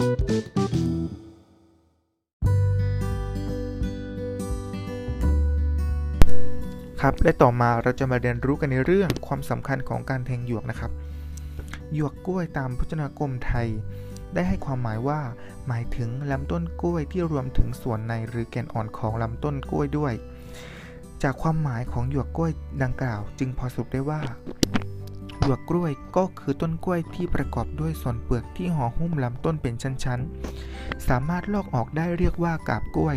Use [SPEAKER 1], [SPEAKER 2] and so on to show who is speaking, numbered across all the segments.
[SPEAKER 1] ครับและต่อมาเราจะมาเรียนรู้กันในเรื่องความสำคัญของการแทงหยวกนะครับ หยวกกล้วยตามพจนากรมไทย ได้ให้ความหมายว่า หมายถึงลำต้นกล้วยที่รวมถึงส่วนในหรือแก่นอ่อนของลำต้นกล้วยด้วย จากความหมายของหยวกกล้วยดังกล่าว จึงพอสรุปได้ว่า หยวกกล้วยก็คือต้นกล้วยที่ประกอบด้วยส่วนเปลือกที่ห่อหุ้มลำต้นเป็นชั้นๆ สามารถลอกออกได้เรียกว่ากาบกล้วย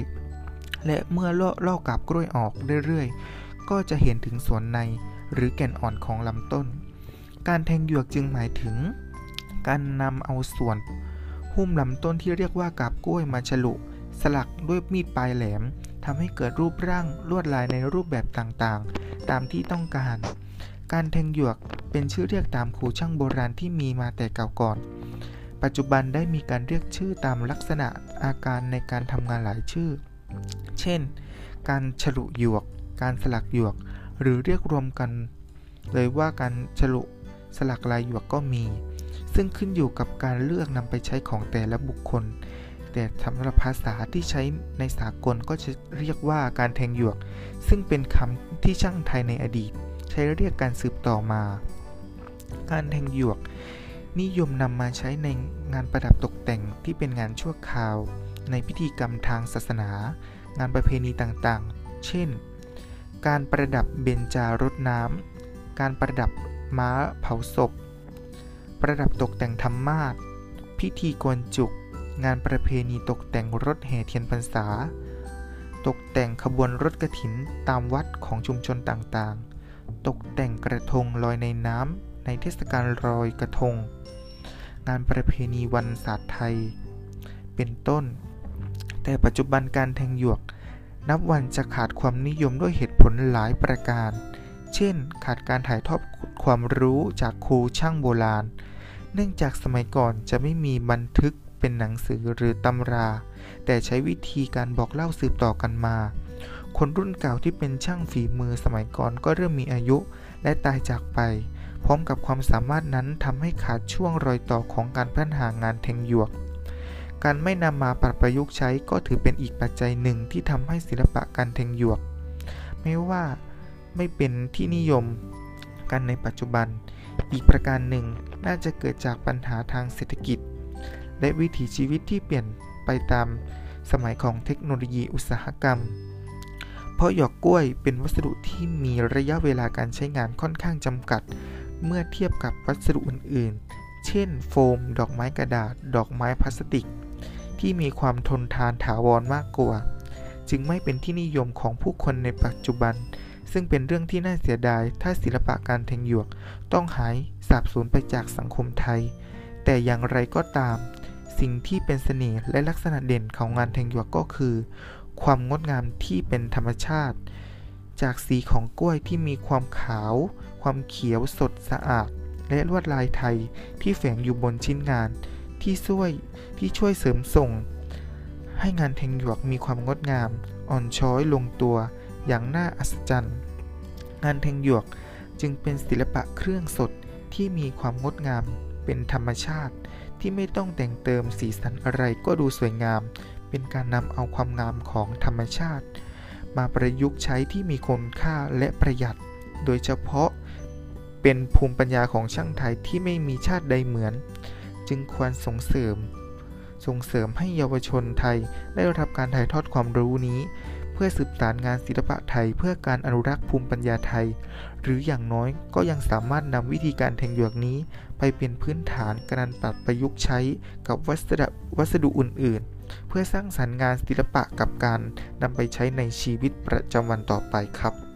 [SPEAKER 1] และเมื่อลอกลอกกาบกล้วยออกเรื่อยๆ ก็จะเห็นถึงส่วนในหรือแก่นอ่อนของลำต้น การแทงหยวกจึงหมายถึง การนำเอาส่วน หุ้มลำต้นที่เรียกว่ากาบกล้วยมาฉลุสลักด้วยมีดปลายแหลมทำให้เกิดรูปร่างลวดลายในรูปแบบต่างๆ ตามที่ต้องการ การแทงหยวก เป็นชื่อเรียกตามครูช่างโบราณที่มีมาแต่เก่าก่อน ปัจจุบันได้มีการเรียกชื่อตามลักษณะอาการในการทำงานหลายชื่อ เช่น การฉลุหยวก การสลักหยวก หรือเรียกรวมกัน เลยว่าการฉลุสลักลายหยวกก็มี ซึ่งขึ้นอยู่กับการเลือกนำไปใช้ของแต่ละบุคคล แต่สำหรับภาษาที่ใช้ในสากลก็จะเรียกว่าการแทงหยวก ซึ่งเป็นคำที่ช่างไทยในอดีต ใช้เรียกการสืบต่อมา การแทงหยวก นิยมนำมาใช้ในงานประดับตกแต่งที่เป็นงานชั่วคราว ในพิธีกรรมทางศาสนา งานประเพณีต่างๆ เช่น การประดับเบญจารดน้ำ การประดับม้าเผาศพ ประดับตกแต่งธรรมาสพิธีกวนจุก งานประเพณีตกแต่งรถแห่เทียนพรรษา ตกแต่งขบวนรถกระถินตามวัดของชุมชนต่างๆ ตกแต่งกระทงลอยในน้ำ ในเทศกาลลอยกระทง งานประเพณีวันศาสตร์ไทย เป็นต้น แต่ปัจจุบันการแทงหยวก นับวันจะขาดความนิยมด้วยเหตุผลหลายประการ เช่น ขาดการถ่ายทอดความรู้จากครูช่างโบราณ เนื่องจากสมัยก่อนจะไม่มีบันทึกเป็นหนังสือหรือตำรา แต่ใช้วิธีการบอกเล่าสืบต่อกันมาคนรุ่นเก่าที่เป็นช่างฝีมือสมัยก่อนก็เริ่มมีอายุและตายจากไป พร้อมกับความสามารถนั้นทำให้ขาดช่วงรอยต่อของการพัฒนางานแทงหยวก การไม่นำมาปรับประยุกต์ใช้ก็ถือเป็นอีกปัจจัยหนึ่งที่ทำให้ศิลปะการแทงหยวก ไม่ว่าไม่เป็นที่นิยมกันในปัจจุบัน อีกประการหนึ่งน่าจะเกิดจากปัญหาทางเศรษฐกิจ และวิถีชีวิตที่เปลี่ยนไปตามสมัยของเทคโนโลยีอุตสาหกรรม เพราะหยอกกล้วยเป็นวัสดุที่มีระยะเวลาการใช้งานค่อนข้างจำกัด เมื่อเทียบกับวัสดุอื่น ๆ เช่น โฟม ดอกไม้กระดาษ ดอกไม้พลาสติก ที่มีความทนทานถาวรมากกว่า จึงไม่เป็นที่นิยมของผู้คนในปัจจุบัน ซึ่งเป็นเรื่องที่น่าเสียดาย ถ้าศิลปะการแทงหยวกต้องหายสาบสูญไปจากสังคมไทย แต่อย่างไรก็ตาม สิ่งที่เป็นเสน่ห์และลักษณะเด่นของงานแทงหยวกก็คือ ความงดงามที่เป็นธรรมชาติ จากสีของกล้วยที่มีความขาว ความเขียวสดสะอาด และลวดลายไทยที่แฝงอยู่บนชิ้นงาน ที่ช่วยที่ช่วยเสริมส่ง ให้งานแทงหยวกมีความงดงาม อ่อนช้อยลงตัวอย่างน่าอัศจรรย์ งานแทงหยวกจึงเป็นศิลปะเครื่องสดที่มีความงดงามเป็นธรรมชาติที่ไม่ต้องแต่งเติมสีสันอะไรก็ดูสวยงาม เป็นการนำเอาความงามของธรรมชาติ มาประยุกต์ใช้ที่มีคุณค่าและประหยัด โดยเฉพาะเป็นภูมิปัญญาของช่างไทยที่ไม่มีชาติใดเหมือน จึงควรส่งเสริม ส่งเสริมให้เยาวชนไทยได้รับการถ่ายทอดความรู้นี้ เพื่อสืบสารงานศิลปะไทยเพื่อการอนุรักษ์ภูมิปัญญาไทย หรืออย่างน้อยก็ยังสามารถนำวิธีการแทงหยวกนี้ ไปเป็นพื้นฐานการปรับประยุกต์ใช้กับวัสดุวัสดุอื่นๆ เพื่อสร้างสรรค์งานศิลปะกับการนำไปใช้ในชีวิตประจำวันต่อไปครับ